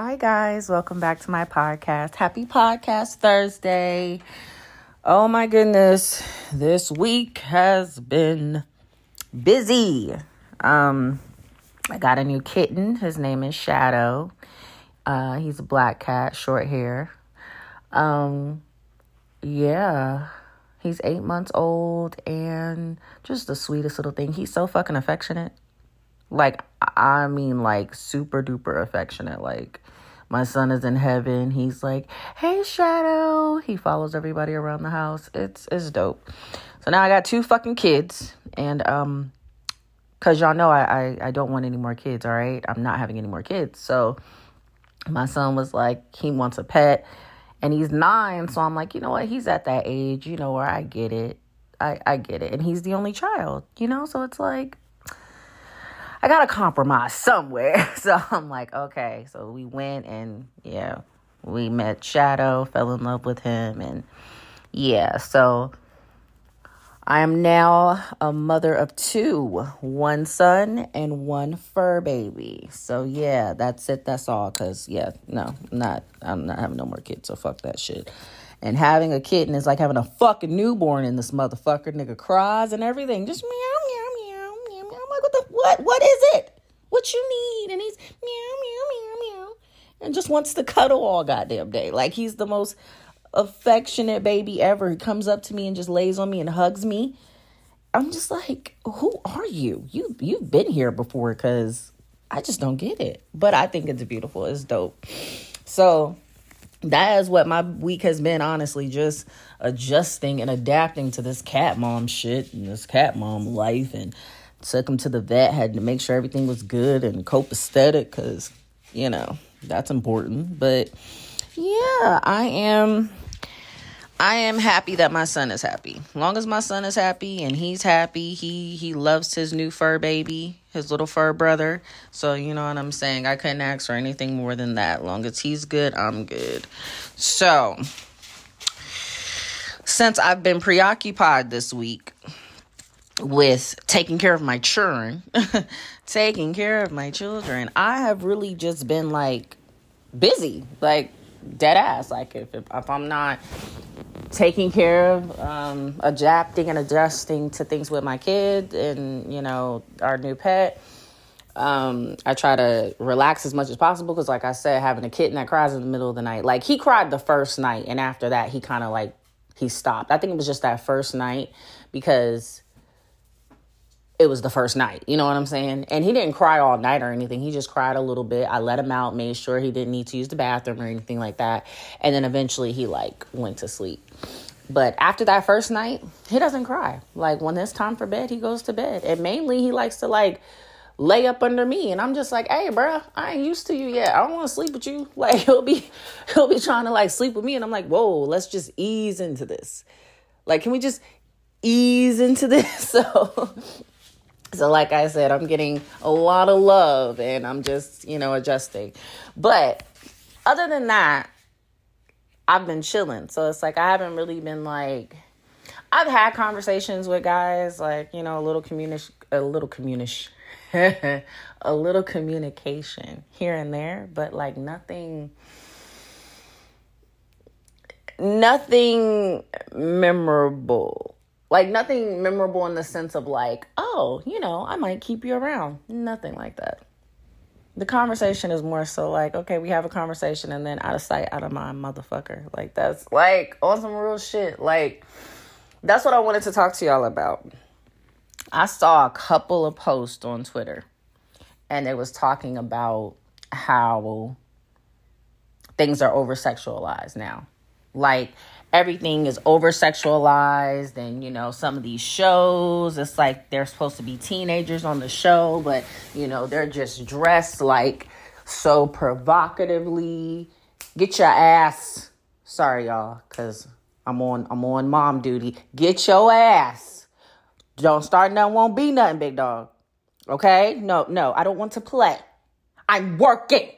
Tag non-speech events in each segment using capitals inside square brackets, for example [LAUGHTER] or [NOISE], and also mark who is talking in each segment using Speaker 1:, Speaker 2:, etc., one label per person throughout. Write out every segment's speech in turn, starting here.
Speaker 1: Hi, guys. Welcome back to my podcast. Happy Podcast Thursday. Oh, my goodness. This week has been busy. Um, I got a new kitten. His name is Shadow. Uh, he's a black cat, short hair. Um, yeah. He's eight months old and just the sweetest little thing. He's so fucking affectionate. Like, I mean, like, super duper affectionate. Like, my son is in heaven. He's like, "Hey, Shadow." He follows everybody around the house. It's it's dope. So now I got two fucking kids, and um, cause y'all know I, I I don't want any more kids. All right, I'm not having any more kids. So my son was like, he wants a pet, and he's nine. So I'm like, you know what? He's at that age, you know, where I get it. I I get it, and he's the only child, you know. So it's like I gotta compromise somewhere. [LAUGHS] So I'm like, okay. So we went and yeah, we met Shadow, fell in love with him, and yeah, so I am now a mother of two, one son and one fur baby. So yeah, that's it. That's all. Cause yeah, no, not. I'm not having no more kids. So fuck that shit. And having a kitten is like having a fucking newborn in this motherfucker. Nigga cries and everything. Just meow like, what the what? What is it? What you need? And he's meow meow meow meow, and just wants to cuddle all goddamn day. Like he's the most affectionate baby ever. He comes up to me and just lays on me and hugs me. I'm just like, who are you? You you've been here before, cause I just don't get it. But I think it's beautiful. It's dope. So that is what my week has been honestly just adjusting and adapting to this cat mom shit and this cat mom life and took him to the vet had to make sure everything was good and copacetic because you know that's important. But yeah i am i am happy that my son is happy. Long as my son is happy and he's happy he he loves his new fur baby his little fur brother. So you know what i'm saying? I couldn't ask for anything more than that. Long as he's good i'm good. So since i've been preoccupied this week with taking care of my children, [LAUGHS] taking care of my children, I have really just been like busy, like dead ass. Like if if, if I'm not taking care of, um, adapting and adjusting to things with my kid and you know our new pet. Um, I try to relax as much as possible because, like I said, having a kitten that cries in the middle of the night, like he cried the first night, and after that, he kind of like he stopped. I think it was just that first night because it was the first night. You know what I'm saying? And he didn't cry all night or anything. He just cried a little bit. I let him out, made sure he didn't need to use the bathroom or anything like that. And then eventually he like went to sleep. But after that first night, he doesn't cry. Like when it's time for bed, he goes to bed. And mainly he likes to like lay up under me and I'm just like, "Hey, bro, I ain't used to you yet. I don't want to sleep with you." [LAUGHS] Like he'll be he'll be trying to like sleep with me and I'm like, "Whoa, let's just ease into this." Like, can we just ease into this? [LAUGHS] So so, like I said, I'm getting a lot of love and I'm just, you know, adjusting. But other than that, I've been chilling. So, it's like I haven't really been like, I've had conversations with guys, like, you know, a little communication, a little communication, [LAUGHS] a little communication here and there, but like nothing nothing memorable like nothing memorable in the sense of like, oh, you know, I might keep you around. Nothing like that. The conversation is more so like, okay, we have a conversation and then out of sight, out of mind, motherfucker. Like that's like on some real shit. Like that's what I wanted to talk to y'all about. I saw a couple of posts on Twitter and it was talking about how things are over sexualized now. Like everything is over sexualized and you know some of these shows it's like they're supposed to be teenagers on the show but you know they're just dressed like so provocatively. Get your ass sorry y'all cuz I'm on I'm on mom duty. Get your ass. Don't start nothing won't be nothing big dog. Okay? No no I don't want to play. I'm working.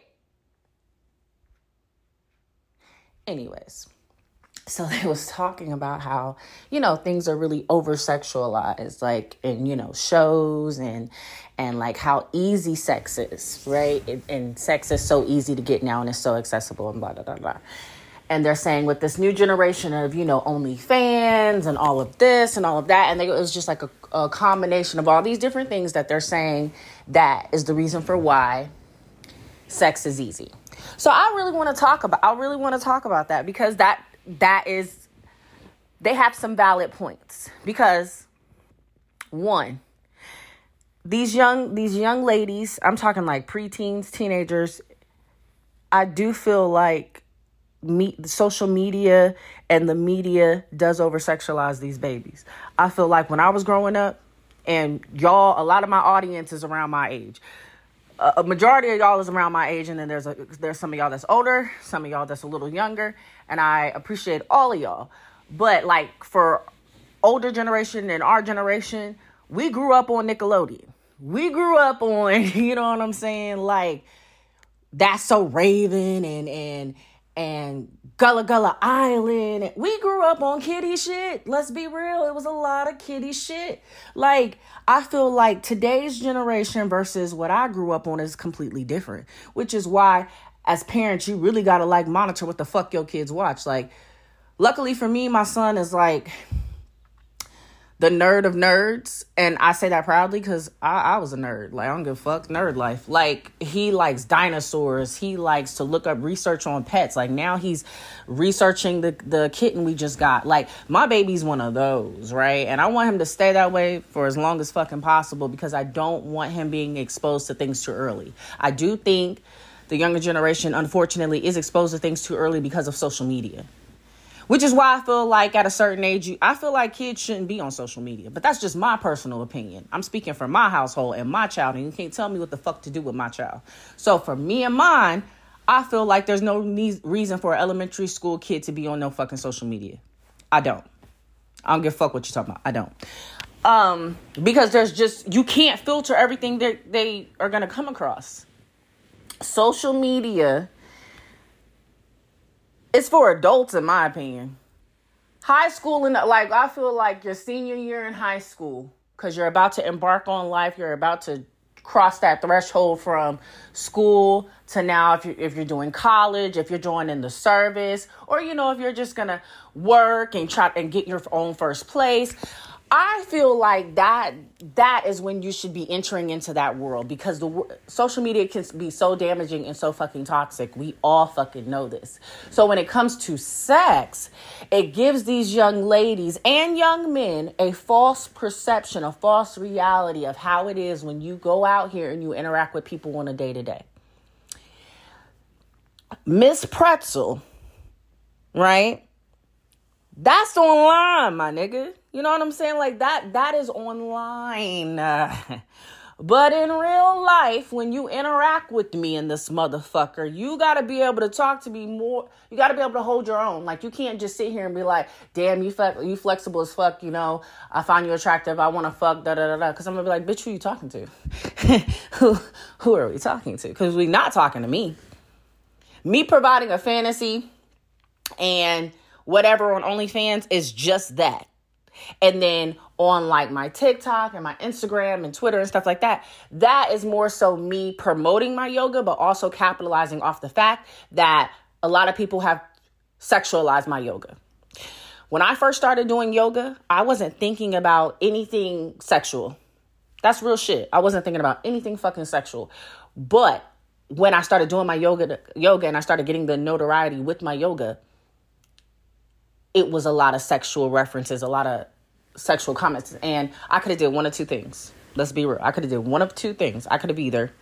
Speaker 1: Anyways so [LAUGHS] they was talking about how you know things are really over sexualized like in you know shows and and like how easy sex is right and, and sex is so easy to get now and it's so accessible and blah blah blah blah and they're saying with this new generation of you know OnlyFans and all of this and all of that, and they, it was just like a, a combination of all these different things that they're saying that is the reason for why sex is easy. So I really want to talk about I really want to talk about that because that that is they have some valid points because one these young these young ladies, I'm talking like preteens, teenagers, I do feel like me, the social media and the media does over sexualize these babies. I feel like when I was growing up, and y'all, a lot of my audience is around my age. A majority of y'all is around my age, and then there's a there's some of y'all that's older, some of y'all that's a little younger, and I appreciate all of y'all. But like for older generation and our generation, we grew up on Nickelodeon. We grew up on, [LAUGHS] you know what I'm saying, like that's so Raven and and and Gullah Gullah Island. We grew up on kitty shit. Let's be real. It was a lot of kitty shit. Like, I feel like today's generation versus what I grew up on is completely different, which is why, as parents, you really got to like monitor what the fuck your kids watch. Like, luckily for me, my son is like the nerd of nerds. And I say that proudly because I, I was a nerd. Like, I don't give a fuck. Nerd life. Like, he likes dinosaurs. He likes to look up research on pets. Like, now he's researching the, the kitten we just got. Like, my baby's one of those, right? And I want him to stay that way for as long as fucking possible because I don't want him being exposed to things too early. I do think the younger generation, unfortunately, is exposed to things too early because of social media. Which is why I feel like at a certain age, you, I feel like kids shouldn't be on social media. But that's just my personal opinion. I'm speaking for my household and my child, and you can't tell me what the fuck to do with my child. So for me and mine, I feel like there's no need, reason for an elementary school kid to be on no fucking social media. I don't. I don't give a fuck what you're talking about. I don't. Um, because there's just you can't filter everything that they are gonna come across. Social media it's for adults in my opinion. High school and like i feel like your senior year in high school because you're about to embark on life you're about to cross that threshold from school to now if you're, if you're doing college if you're joining the service or you know if you're just gonna work and try and get your own first place I feel like that that is when you should be entering into that world because the social media can be so damaging and so fucking toxic. We all fucking know this. So when it comes to sex, it gives these young ladies and young men a false perception, a false reality of how it is when you go out here and you interact with people on a day to day. Miss Pretzel, right? That's online, my nigga. You know what I'm saying? Like that that is online. [LAUGHS] but in real life, when you interact with me and this motherfucker, you got to be able to talk to me more. You got to be able to hold your own. Like you can't just sit here and be like, "Damn, you fuck, you flexible as fuck." You know, I find you attractive. I want to fuck. Da da da da. Because I'm gonna be like, "Bitch, who you talking to? [LAUGHS] who who are we talking to? Because we not talking to me. Me providing a fantasy and whatever on OnlyFans is just that. And then on like my TikTok and my Instagram and Twitter and stuff like that, that is more so me promoting my yoga, but also capitalizing off the fact that a lot of people have sexualized my yoga. When I first started doing yoga, I wasn't thinking about anything sexual. That's real shit. I wasn't thinking about anything fucking sexual. But when I started doing my yoga yoga and I started getting the notoriety with my yoga, it was a lot of sexual references, a lot of sexual comments, and I could have did one of two things. Let's be real. I could have did one of two things. I could have either,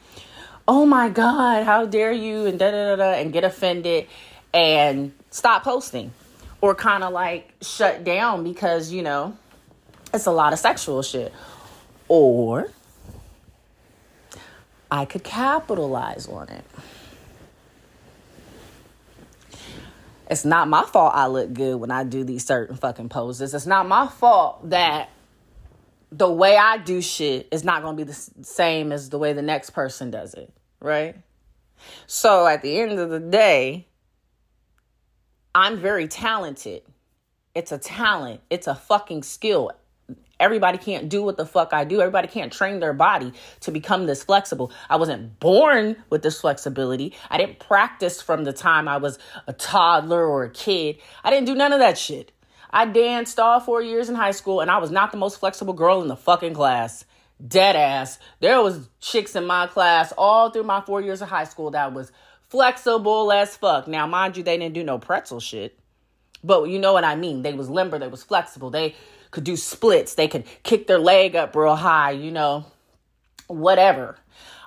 Speaker 1: oh my god, how dare you, and da da da da, and get offended and stop posting, or kind of like shut down because you know it's a lot of sexual shit, or I could capitalize on it. It's not my fault I look good when I do these certain fucking poses. It's not my fault that the way I do shit is not going to be the same as the way the next person does it, right? So at the end of the day, I'm very talented. It's a talent, it's a fucking skill. Everybody can't do what the fuck I do. Everybody can't train their body to become this flexible. I wasn't born with this flexibility. I didn't practice from the time I was a toddler or a kid. I didn't do none of that shit. I danced all four years in high school and I was not the most flexible girl in the fucking class. Dead ass. There was chicks in my class all through my four years of high school that was flexible as fuck. Now, mind you, they didn't do no pretzel shit. But you know what I mean. They was limber, they was flexible. They could do splits. They could kick their leg up real high, you know, whatever.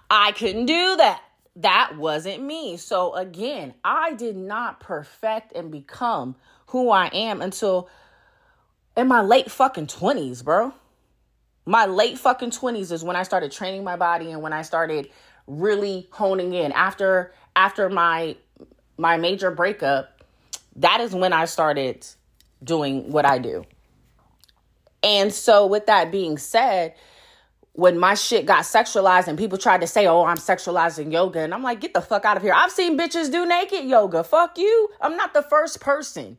Speaker 1: I couldn't do that. That wasn't me. So again, I did not perfect and become who I am until in my late fucking 20s, bro. My late fucking 20s is when I started training my body and when I started really honing in after after my my major breakup. That is when I started doing what I do. And so, with that being said, when my shit got sexualized and people tried to say, oh, I'm sexualizing yoga, and I'm like, get the fuck out of here. I've seen bitches do naked yoga. Fuck you. I'm not the first person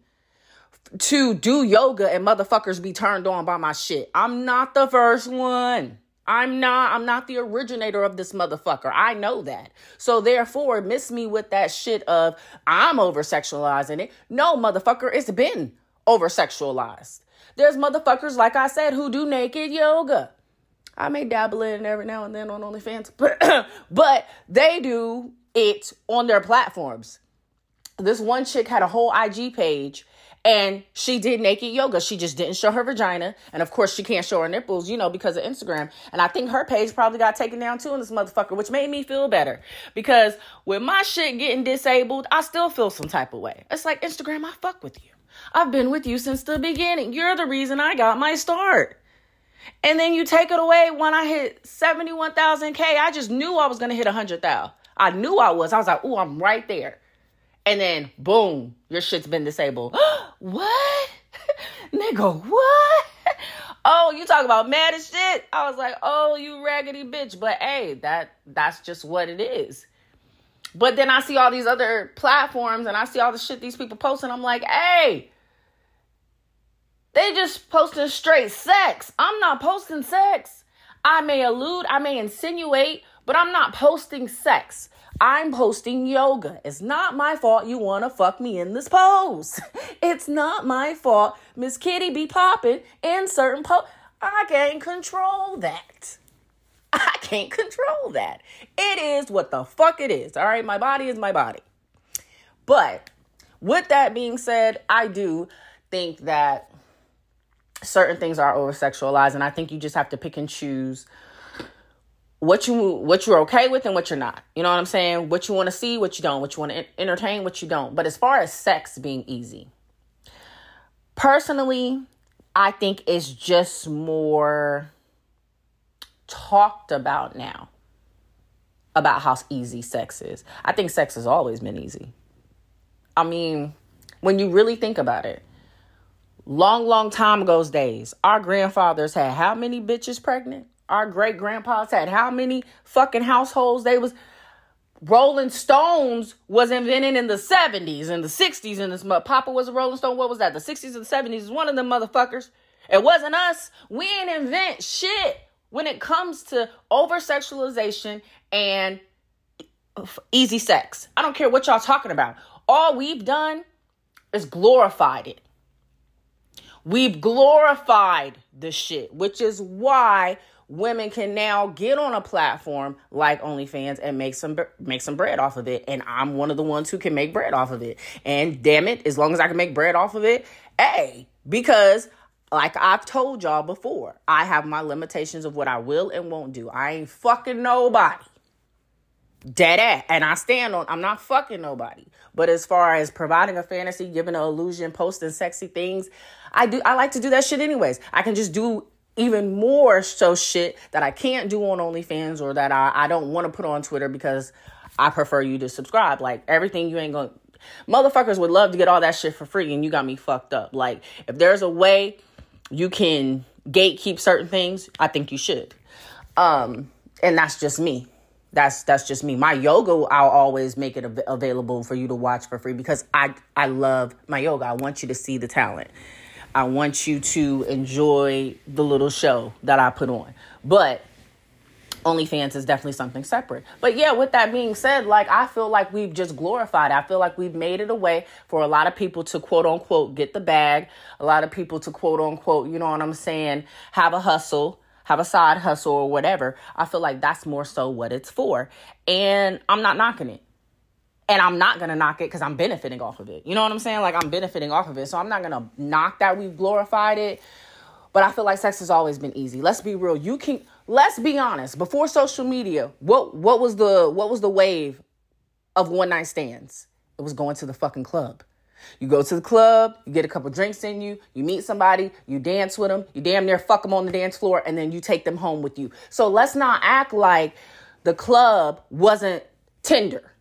Speaker 1: to do yoga and motherfuckers be turned on by my shit. I'm not the first one. I'm not I'm not the originator of this motherfucker. I know that. So therefore, miss me with that shit of I'm over sexualizing it. No, motherfucker, it's been over sexualized. There's motherfuckers, like I said, who do naked yoga. I may dabble in every now and then on OnlyFans, but, [COUGHS] but they do it on their platforms. This one chick had a whole IG page and she did naked yoga. She just didn't show her vagina. And of course, she can't show her nipples, you know, because of Instagram. And I think her page probably got taken down too in this motherfucker, which made me feel better. Because with my shit getting disabled, I still feel some type of way. It's like, Instagram, I fuck with you. I've been with you since the beginning. You're the reason I got my start. And then you take it away when I hit 71,000K. I just knew I was going to hit 100,000. I knew I was. I was like, oh, I'm right there. And then, boom, your shit's been disabled. [GASPS] what? [LAUGHS] Nigga, what? [LAUGHS] oh, you talk about mad as shit. I was like, oh, you raggedy bitch. But hey, that that's just what it is. But then I see all these other platforms and I see all the shit these people post, and I'm like, hey, they just posting straight sex. I'm not posting sex. I may allude, I may insinuate, but I'm not posting sex. I'm posting yoga. It's not my fault you want to fuck me in this pose. [LAUGHS] It's not my fault Miss Kitty be popping in certain pose. I can't control that. [LAUGHS] I can't control that. It is what the fuck it is. All right, my body is my body. But with that being said, I do think that certain things are over sexualized and I think you just have to pick and choose what you what you're okay with and what you're not. You know what I'm saying? What you want to see, what you don't, what you want to entertain, what you don't. But as far as sex being easy, personally, I think it's just more talked about now about how easy sex is. I think sex has always been easy. I mean, when you really think about it, long, long time ago's days, our grandfathers had how many bitches pregnant? our great grandpas had how many fucking households they was Rolling Stones was invented in the 70s and the 60s and this Papa was a Rolling Stone. What was that? The 60s and 70s is one of them motherfuckers. It wasn't us. We ain't invent shit when it comes to over sexualization and easy sex. I don't care what y'all talking about. All we've done is glorified it. We've glorified the shit, which is why women can now get on a platform like OnlyFans and make some make some bread off of it. And I'm one of the ones who can make bread off of it. And damn it, as long as I can make bread off of it, hey, because like I've told y'all before, I have my limitations of what I will and won't do. I ain't fucking nobody. Dead at. And I stand on I'm not fucking nobody. But as far as providing a fantasy, giving an illusion, posting sexy things, I do I like to do that shit anyways. I can just do even more so shit that I can't do on OnlyFans or that I, I don't want to put on Twitter because I prefer you to subscribe. Like everything you ain't gonna motherfuckers would love to get all that shit for free and you got me fucked up. Like if there's a way you can gatekeep certain things, I think you should. Um, and that's just me. That's that's just me. My yoga, I'll always make it av- available for you to watch for free because I I love my yoga. I want you to see the talent. I want you to enjoy the little show that I put on. But OnlyFans is definitely something separate. But yeah, with that being said, like I feel like we've just glorified. I feel like we've made it a way for a lot of people to quote unquote get the bag. A lot of people to quote unquote, you know what I'm saying, have a hustle, have a side hustle or whatever. I feel like that's more so what it's for. And I'm not knocking it. And I'm not gonna knock it because I'm benefiting off of it. You know what I'm saying? Like I'm benefiting off of it. So I'm not gonna knock that we've glorified it. But I feel like sex has always been easy. Let's be real. You can let's be honest. Before social media, what what was the what was the wave of one night stands? It was going to the fucking club. You go to the club, you get a couple drinks in you, you meet somebody, you dance with them, you damn near fuck them on the dance floor, and then you take them home with you. So let's not act like the club wasn't Tinder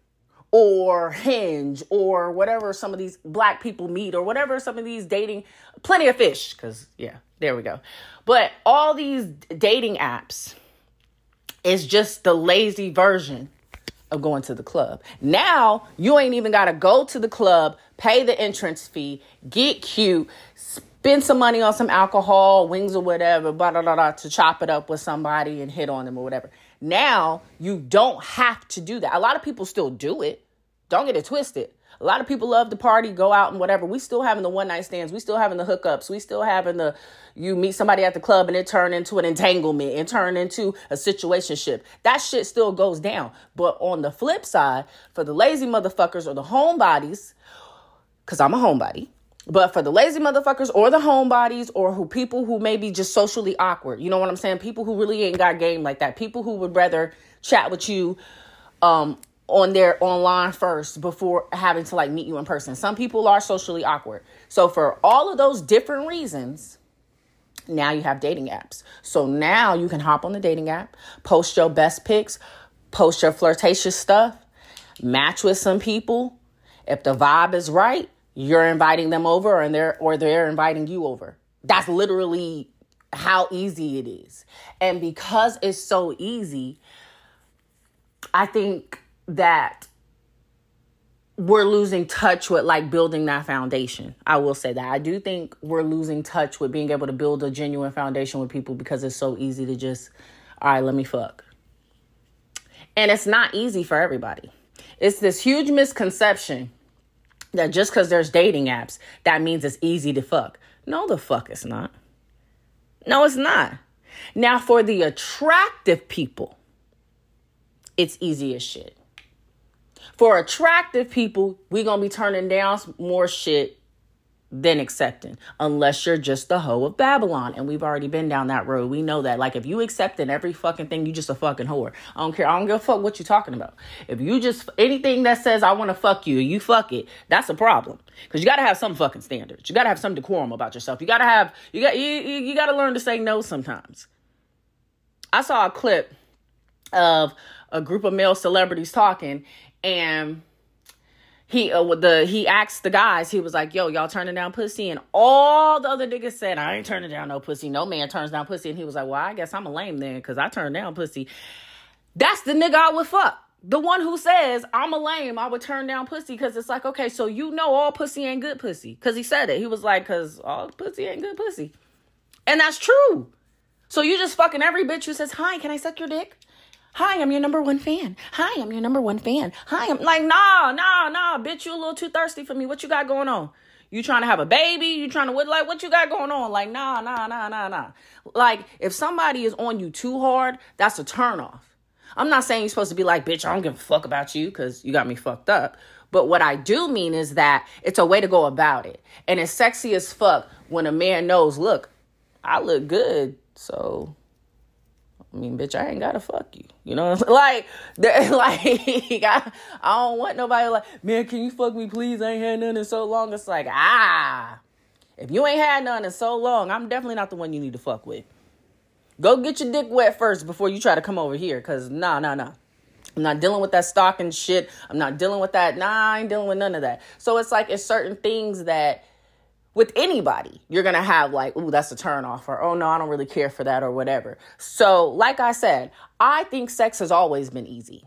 Speaker 1: or Hinge or whatever some of these black people meet or whatever some of these dating, plenty of fish, because yeah, there we go. But all these dating apps is just the lazy version of going to the club. Now you ain't even got to go to the club, pay the entrance fee, get cute, spend some money on some alcohol, wings or whatever, blah, blah, blah, blah, to chop it up with somebody and hit on them or whatever. Now you don't have to do that. A lot of people still do it. Don't get it twisted. A lot of people love to party, go out and whatever. We still having the one night stands. We still having the hookups. We still having the you meet somebody at the club and it turn into an entanglement and turn into a situationship. That shit still goes down. But on the flip side, for the lazy motherfuckers or the homebodies, because I'm a homebody, but for the lazy motherfuckers or the homebodies or who people who may be just socially awkward, you know what I'm saying? People who really ain't got game like that. People who would rather chat with you um on their online first before having to like meet you in person. Some people are socially awkward. So for all of those different reasons, now you have dating apps. So now you can hop on the dating app, post your best pics, post your flirtatious stuff, match with some people. If the vibe is right, you're inviting them over and they're or they're inviting you over. That's literally how easy it is. And because it's so easy, I think that we're losing touch with like building that foundation. I will say that. I do think we're losing touch with being able to build a genuine foundation with people because it's so easy to just, all right, let me fuck. And it's not easy for everybody. It's this huge misconception that just because there's dating apps, that means it's easy to fuck. No, the fuck it's not. No, it's not. Now, for the attractive people, it's easy as shit. For attractive people, we're going to be turning down more shit than accepting, unless you're just the hoe of Babylon. And we've already been down that road. We know that. Like, if you accepting every fucking thing, you just a fucking whore. I don't care. I don't give a fuck what you talking about. If you just, anything that says, I want to fuck you, you fuck it, that's a problem. Because you got to have some fucking standards. You got to have some decorum about yourself. You got to have, you got, you, you, you got to learn to say no sometimes. I saw a clip of a group of male celebrities talking and he uh, the he asked the guys he was like yo y'all turning down pussy? And all the other niggas said i ain't turning down no pussy. No man turns down pussy. And he was like well i guess i'm a lame then because i turned down pussy. That's the nigga i would fuck. The one who says i'm a lame i would turn down pussy because it's like okay so you know all pussy ain't good pussy. Because he said it. He was like because all pussy ain't good pussy. And that's true. So you just fucking every bitch who says hi can i suck your dick Hi, I'm your number one fan. Hi, I'm your number one fan. Hi, I'm like, nah, nah, nah, bitch, you a little too thirsty for me. What you got going on? You trying to have a baby? You trying to what? Like, what you got going on? Like, nah, nah, nah, nah, nah. Like, if somebody is on you too hard, that's a turnoff. I'm not saying you're supposed to be like, bitch, I don't give a fuck about you because you got me fucked up. But what I do mean is that it's a way to go about it. And it's sexy as fuck when a man knows, look, I look good. So I mean, bitch, I ain't gotta fuck you. You know, [LAUGHS] like, [LAUGHS] like, I, I don't want nobody like, man, can you fuck me, please? I ain't had none in so long. It's like, ah, if you ain't had none in so long, I'm definitely not the one you need to fuck with. Go get your dick wet first before you try to come over here, cause nah, nah, nah. I'm not dealing with that stalking shit. I'm not dealing with that. Nah, I ain't dealing with none of that. So it's like it's certain things that with anybody, you're gonna have like, ooh, that's a turn off, or oh no, I don't really care for that, or whatever. So, like I said, I think sex has always been easy.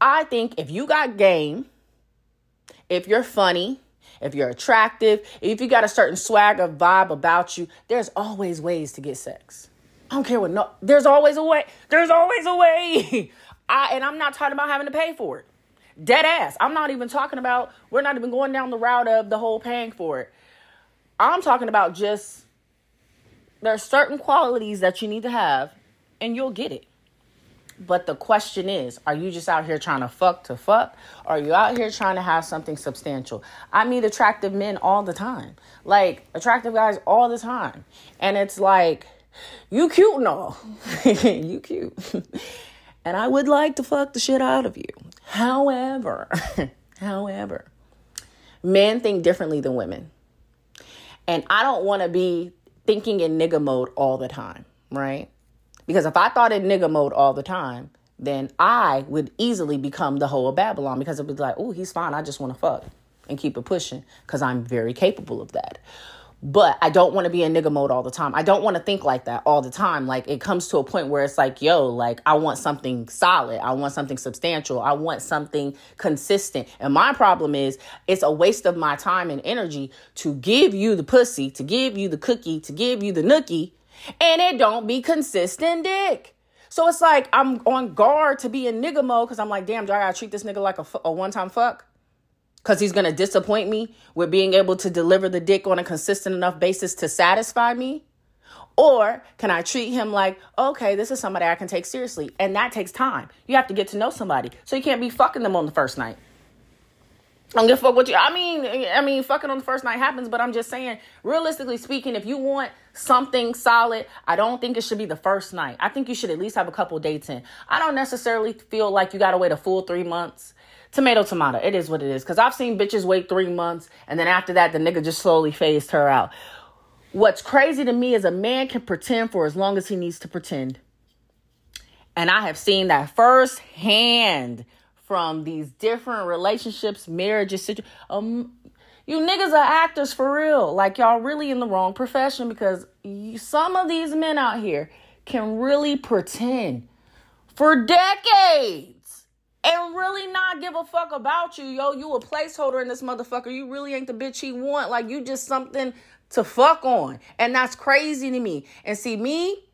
Speaker 1: I think if you got game, if you're funny, if you're attractive, if you got a certain swag or vibe about you, there's always ways to get sex. I don't care what no there's always a way. There's always a way. [LAUGHS] I and I'm not talking about having to pay for it. Dead ass. I'm not even talking about we're not even going down the route of the whole paying for it. I'm talking about just there are certain qualities that you need to have and you'll get it. But the question is, are you just out here trying to fuck to fuck? Or are you out here trying to have something substantial? I meet attractive men all the time. Like attractive guys all the time. And it's like, you cute and all. [LAUGHS] you cute. [LAUGHS] and I would like to fuck the shit out of you. However, [LAUGHS] however, men think differently than women. And I don't want to be thinking in nigga mode all the time, right? Because if I thought in nigga mode all the time, then I would easily become the whole of Babylon because it would be like, oh, he's fine. I just want to fuck and keep it pushing because I'm very capable of that. But I don't want to be in nigga mode all the time. I don't want to think like that all the time. Like it comes to a point where it's like, yo, like I want something solid. I want something substantial. I want something consistent. And my problem is it's a waste of my time and energy to give you the pussy, to give you the cookie, to give you the nookie, and it don't be consistent dick. So it's like I'm on guard to be in nigga mode because I'm like, damn, do I gotta treat this nigga like a, a one time fuck? Because he's going to disappoint me with being able to deliver the dick on a consistent enough basis to satisfy me? Or can I treat him like, okay, this is somebody I can take seriously? And that takes time. You have to get to know somebody. So you can't be fucking them on the first night. I don't give a fuck what you I mean I mean fucking on the first night happens, but I'm just saying, realistically speaking, if you want something solid, I don't think it should be the first night. I think you should at least have a couple dates in. I don't necessarily feel like you gotta wait a full three months tomato tomato. It is what it is. Because i've seen bitches wait three months and then after that the nigga just slowly phased her out. What's crazy to me is a man can pretend for as long as he needs to pretend. And i have seen that firsthand from these different relationships marriages situ- um you niggas are actors for real. Like y'all really in the wrong profession because you, some of these men out here can really pretend for decades and really not give a fuck about you, yo. You a placeholder in this motherfucker. You really ain't the bitch he want. Like you just something to fuck on. And that's crazy to me. And see me,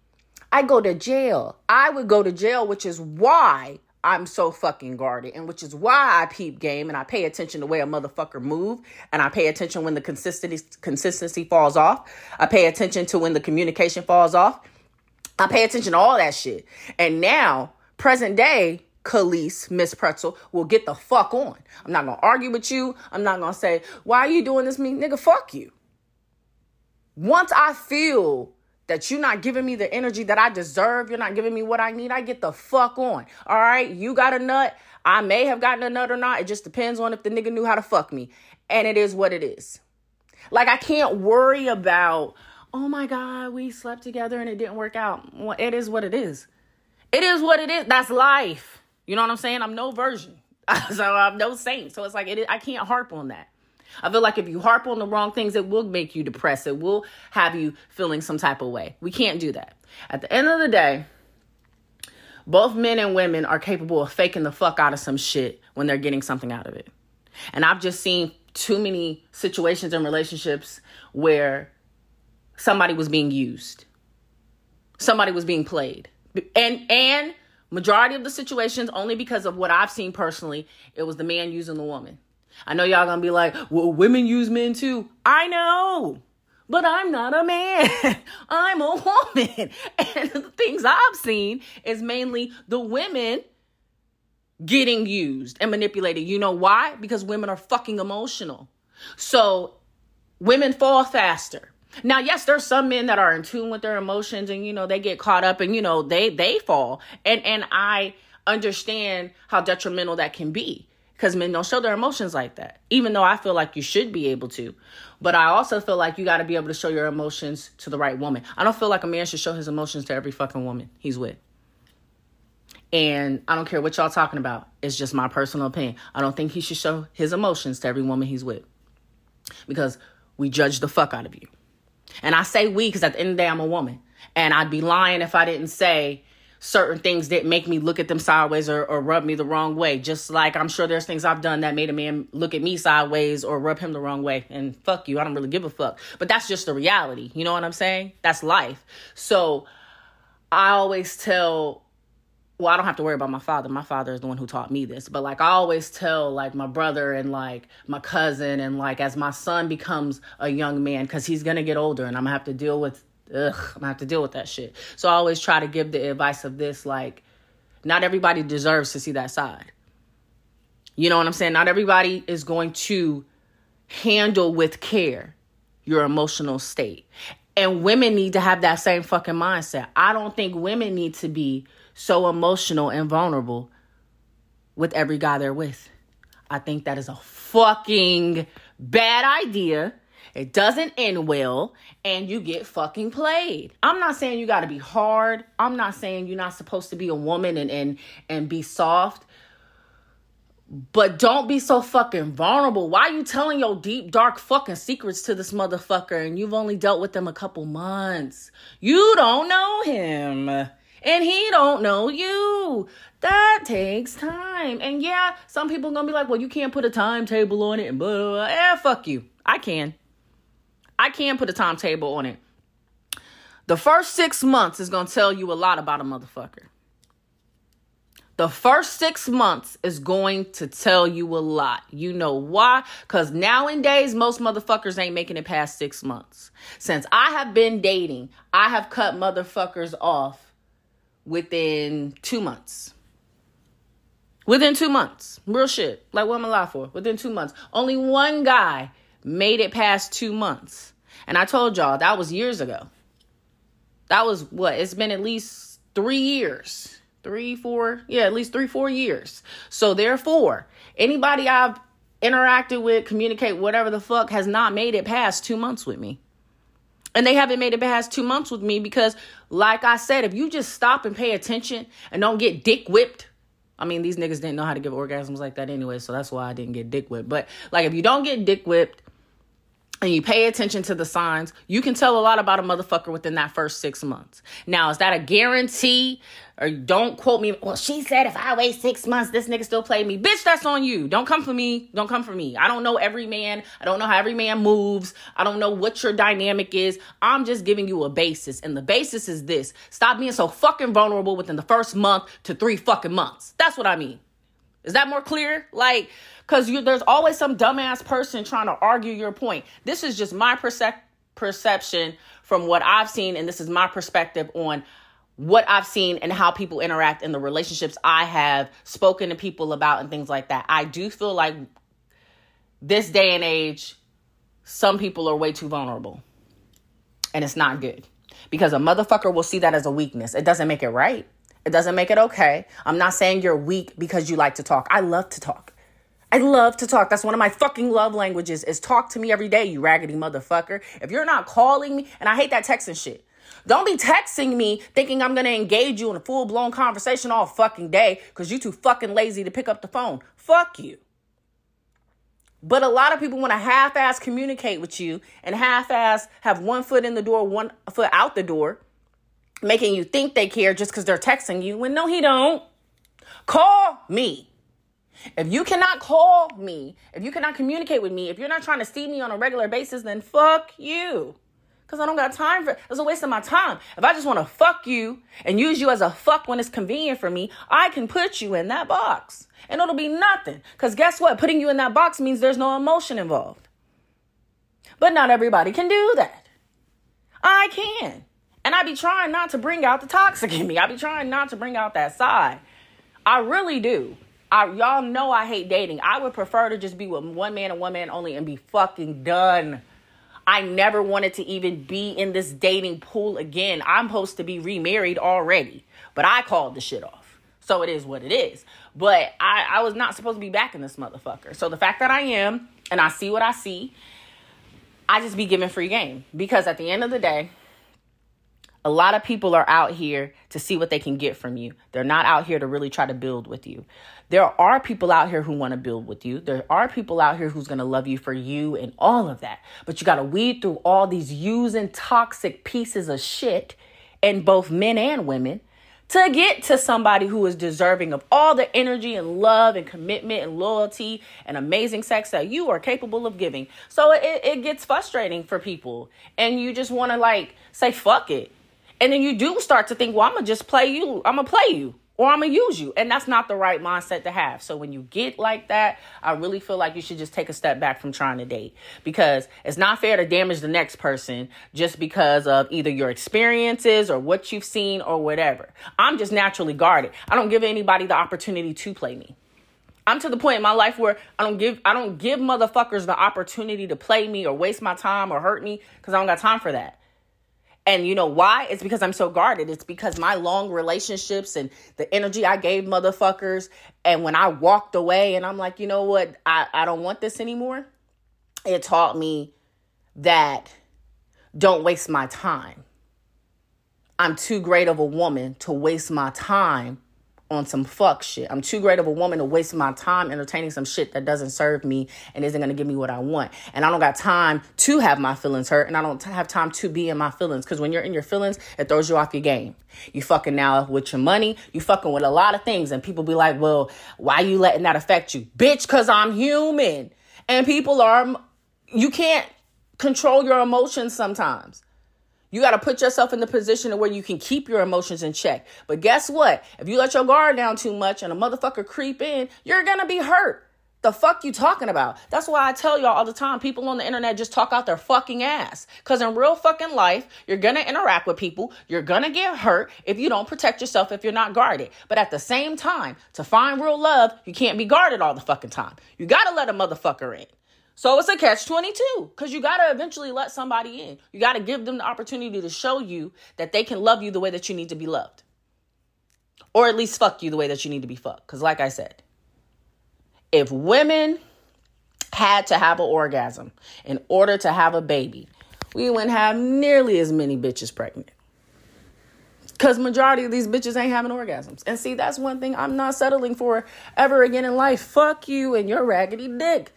Speaker 1: I go to jail. I would go to jail, which is why I'm so fucking guarded and which is why I peep game and I pay attention to where a motherfucker move and I pay attention when the consistency consistency falls off. I pay attention to when the communication falls off. I pay attention to all that shit. And now, present day, Kalise, Miss Pretzel, will get the fuck on. I'm not gonna argue with you. I'm not gonna say, why are you doing this me? Nigga, fuck you. Once I feel that you're not giving me the energy that I deserve, you're not giving me what I need, I get the fuck on. All right, you got a nut. I may have gotten a nut or not. It just depends on if the nigga knew how to fuck me. And it is what it is. Like, I can't worry about, oh my God, we slept together and it didn't work out. Well, it is what it is. It is what it is. That's life. You know what I'm saying? I'm no virgin. [LAUGHS] so I'm no saint. So it's like it, I can't harp on that. I feel like if you harp on the wrong things, it will make you depressed. It will have you feeling some type of way. We can't do that. At the end of the day, both men and women are capable of faking the fuck out of some shit when they're getting something out of it. And I've just seen too many situations and relationships where somebody was being used. Somebody was being played. And and Majority of the situations, only because of what I've seen personally, it was the man using the woman. I know y'all gonna be like, well, women use men too. I know, but I'm not a man. [LAUGHS] I'm a woman. [LAUGHS] And the things I've seen is mainly the women getting used and manipulated. You know why? Because women are fucking emotional. So women fall faster. Now, yes, there's some men that are in tune with their emotions and you know they get caught up and you know they they fall. And and I understand how detrimental that can be because men don't show their emotions like that. Even though I feel like you should be able to. But I also feel like you got to be able to show your emotions to the right woman. I don't feel like a man should show his emotions to every fucking woman he's with. And I don't care what y'all talking about. It's just my personal opinion. I don't think he should show his emotions to every woman he's with. Because we judge the fuck out of you. And I say we because at the end of the day, I'm a woman. And I'd be lying if I didn't say certain things that make me look at them sideways or, or rub me the wrong way. Just like I'm sure there's things I've done that made a man look at me sideways or rub him the wrong way. And fuck you, I don't really give a fuck. But that's just the reality. You know what I'm saying? That's life. So I always tell well, I don't have to worry about my father. My father is the one who taught me this. But like I always tell like my brother and like my cousin and like as my son becomes a young man cuz he's going to get older and I'm going to have to deal with ugh, I'm going to have to deal with that shit. So I always try to give the advice of this like not everybody deserves to see that side. You know what I'm saying? Not everybody is going to handle with care your emotional state. And women need to have that same fucking mindset. I don't think women need to be so emotional and vulnerable with every guy they're with. I think that is a fucking bad idea. It doesn't end well, and you get fucking played. I'm not saying you gotta be hard. I'm not saying you're not supposed to be a woman and and and be soft. But don't be so fucking vulnerable. Why are you telling your deep, dark fucking secrets to this motherfucker and you've only dealt with them a couple months? You don't know him and he don't know you. That takes time. And yeah, some people gonna be like, well, you can't put a timetable on it and blah, blah, blah. Eh, fuck you. I can. I can put a timetable on it. The first six months is gonna tell you a lot about a motherfucker. The first six months is going to tell you a lot. You know why? Because nowadays, most motherfuckers ain't making it past six months. Since I have been dating, I have cut motherfuckers off within two months. Within two months. Real shit. Like what am I alive for? Within two months. Only one guy made it past two months. And I told y'all that was years ago. That was what? It's been at least three years. Three, four, yeah, at least three, four years. So therefore, anybody I've interacted with, communicate, whatever the fuck, has not made it past two months with me. And they haven't made it past two months with me because, like I said, if you just stop and pay attention and don't get dick whipped, I mean, these niggas didn't know how to give orgasms like that anyway, so that's why I didn't get dick whipped. But, like, if you don't get dick whipped and you pay attention to the signs, you can tell a lot about a motherfucker within that first six months. Now, is that a guarantee? Or don't quote me. Well, she said if I wait six months, this nigga still play me. Bitch, that's on you. Don't come for me. Don't come for me. I don't know every man. I don't know how every man moves. I don't know what your dynamic is. I'm just giving you a basis. And the basis is this stop being so fucking vulnerable within the first month to three fucking months. That's what I mean. Is that more clear? Like, because there's always some dumbass person trying to argue your point. This is just my percep- perception from what I've seen, and this is my perspective on what I've seen and how people interact in the relationships I have spoken to people about and things like that. I do feel like this day and age, some people are way too vulnerable. And it's not good because a motherfucker will see that as a weakness. It doesn't make it right. It doesn't make it okay. I'm not saying you're weak because you like to talk. I love to talk. I love to talk. That's one of my fucking love languages is talk to me every day, you raggedy motherfucker. If you're not calling me, and I hate that texting shit. Don't be texting me thinking I'm gonna engage you in a full blown conversation all fucking day because you too fucking lazy to pick up the phone. Fuck you. But a lot of people want to half ass communicate with you and half ass have one foot in the door, one foot out the door, making you think they care just because they're texting you when no, he don't. Call me. If you cannot call me, if you cannot communicate with me, if you're not trying to see me on a regular basis, then fuck you. Because I don't got time for it. It's a waste of my time. If I just want to fuck you and use you as a fuck when it's convenient for me, I can put you in that box. And it'll be nothing. Because guess what? Putting you in that box means there's no emotion involved. But not everybody can do that. I can. And I be trying not to bring out the toxic in me. I be trying not to bring out that side. I really do. I, y'all know I hate dating. I would prefer to just be with one man and one man only and be fucking done. I never wanted to even be in this dating pool again. I'm supposed to be remarried already, but I called the shit off. So it is what it is. But I, I was not supposed to be back in this motherfucker. So the fact that I am and I see what I see, I just be giving free game. Because at the end of the day, A lot of people are out here to see what they can get from you. They're not out here to really try to build with you. There are people out here who want to build with you. There are people out here who's going to love you for you and all of that. But you got to weed through all these using toxic pieces of shit in both men and women to get to somebody who is deserving of all the energy and love and commitment and loyalty and amazing sex that you are capable of giving. So it, it gets frustrating for people. And you just want to like say, fuck it. And then you do start to think, well, I'm going to just play you. I'm going to play you or I'm gonna use you. And that's not the right mindset to have. So when you get like that, I really feel like you should just take a step back from trying to date because it's not fair to damage the next person just because of either your experiences or what you've seen or whatever. I'm just naturally guarded. I don't give anybody the opportunity to play me. I'm to the point in my life where I don't give I don't give motherfuckers the opportunity to play me or waste my time or hurt me because I don't got time for that. And you know why? It's because I'm so guarded. It's because my long relationships and the energy I gave motherfuckers. And when I walked away and I'm like, you know what? I, I don't want this anymore. It taught me that don't waste my time. I'm too great of a woman to waste my time on some fuck shit. I'm too great of a woman to waste my time entertaining some shit that doesn't serve me and isn't going to give me what I want. And I don't got time to have my feelings hurt and I don't have time to be in my feelings because when you're in your feelings, it throws you off your game. You fucking now with your money, you fucking with a lot of things and people be like, "Well, why you letting that affect you?" Bitch, cuz I'm human. And people are you can't control your emotions sometimes. You got to put yourself in the position of where you can keep your emotions in check. But guess what? If you let your guard down too much and a motherfucker creep in, you're going to be hurt. The fuck you talking about? That's why I tell y'all all the time people on the internet just talk out their fucking ass. Cuz in real fucking life, you're to interact with people, you're to get hurt if you don't protect yourself if you're not guarded. But at the same time, to find real love, you can't be guarded all the fucking time. You got to let a motherfucker in. So it's a catch 22 because you got to eventually let somebody in. You got to give them the opportunity to show you that they can love you the way that you need to be loved. Or at least fuck you the way that you need to be fucked. Because, like I said, if women had to have an orgasm in order to have a baby, we wouldn't have nearly as many bitches pregnant. Because majority of these bitches ain't having orgasms. And see, that's one thing I'm not settling for ever again in life. Fuck you and your raggedy dick.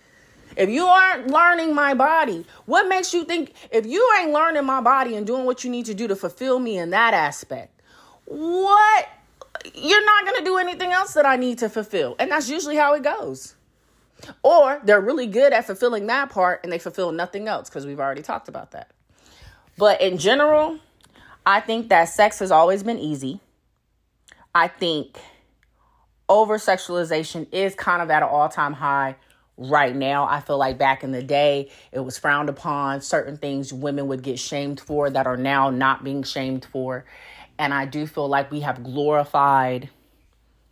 Speaker 1: If you aren't learning my body, what makes you think if you ain't learning my body and doing what you need to do to fulfill me in that aspect, what you're not going to do anything else that I need to fulfill. And that's usually how it goes. Or they're really good at fulfilling that part and they fulfill nothing else because we've already talked about that. But in general, I think that sex has always been easy. I think over sexualization is kind of at an all time high right now. I feel like back in the day, it was frowned upon. Certain things women would get shamed for that are now not being shamed for. And I do feel like we have glorified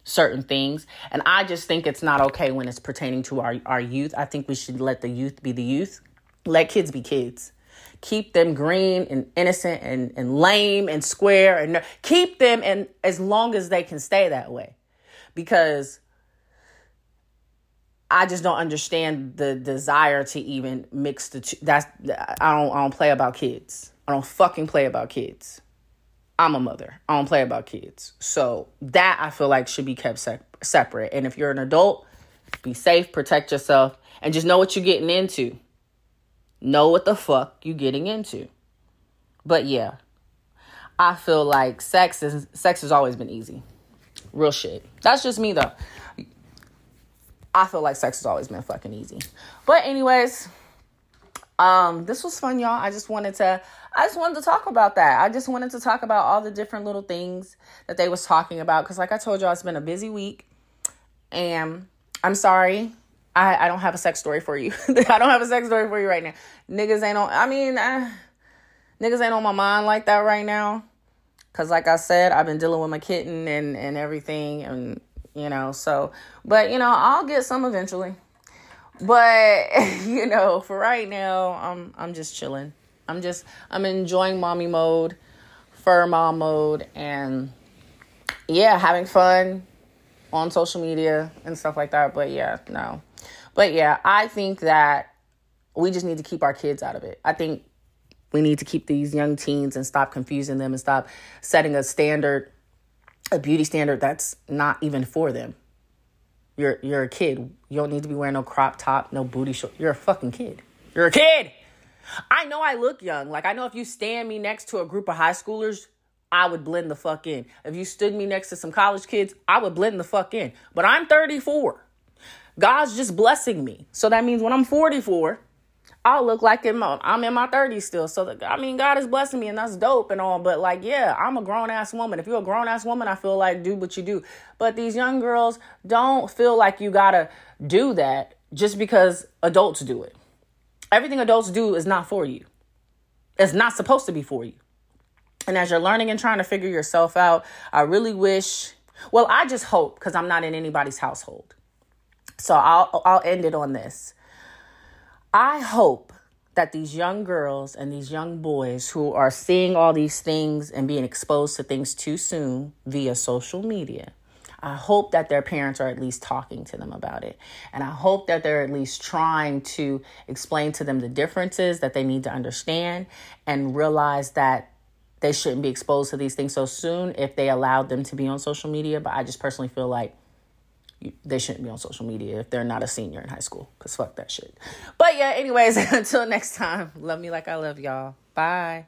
Speaker 1: certain things. And I just think it's not okay when it's pertaining to our, our youth. I think we should let the youth be the youth, let kids be kids. Keep them green and innocent and, and lame and square and keep them and as long as they can stay that way. Because I just don't understand the desire to even mix the two. That's I don't I don't play about kids. I don't fucking play about kids. I'm a mother. I don't play about kids. So that I feel like should be kept se- separate. And if you're an adult, be safe, protect yourself, and just know what you're getting into. Know what the fuck you're getting into. But yeah, I feel like sex is sex has always been easy. Real shit. That's just me though. I feel like sex has always been fucking easy. But anyways, um, this was fun, y'all. I just wanted to I just wanted to talk about that. I just wanted to talk about all the different little things that they was talking about. Cause like I told y'all, it's been a busy week. And I'm sorry. I, I don't have a sex story for you. [LAUGHS] I don't have a sex story for you right now. Niggas ain't on I mean niggas ain't on my mind like that right now. Cause like I said, I've been dealing with my kitten and, and everything and you know. So, but you know, I'll get some eventually. But [LAUGHS] you know, for right now, I'm I'm just chilling. I'm just I'm enjoying mommy mode, fur mom mode, and yeah, having fun on social media and stuff like that. But yeah, no. But yeah, I think that we just need to keep our kids out of it. I think We need to keep these young teens and stop confusing them and stop setting a standard, a beauty standard that's not even for them. You're you're a kid. You don't need to be wearing no crop top, no booty short. You're a fucking kid. You're a kid. I know I look young. Like I know if you stand me next to a group of high schoolers, I would blend the fuck in. If you stood me next to some college kids, I would blend the fuck in. But I'm 34. God's just blessing me. So that means when I'm 44, I'll look like in my, I'm in my 30s still. So, that, I mean, God is blessing me and that's dope and all. But, like, yeah, I'm a grown ass woman. If you're a grown ass woman, I feel like do what you do. But these young girls don't feel like you gotta do that just because adults do it. Everything adults do is not for you, it's not supposed to be for you. And as you're learning and trying to figure yourself out, I really wish, well, I just hope because I'm not in anybody's household. So I'll I'll end it on this. I hope that these young girls and these young boys who are seeing all these things and being exposed to things too soon via social media, I hope that their parents are at least talking to them about it. And I hope that they're at least trying to explain to them the differences that they need to understand and realize that they shouldn't be exposed to these things so soon if they allowed them to be on social media. But I just personally feel like they shouldn't be on social media if they're not a senior in high school because fuck that shit. But yeah, anyways, [LAUGHS] until next time, love me like I love y'all. Bye.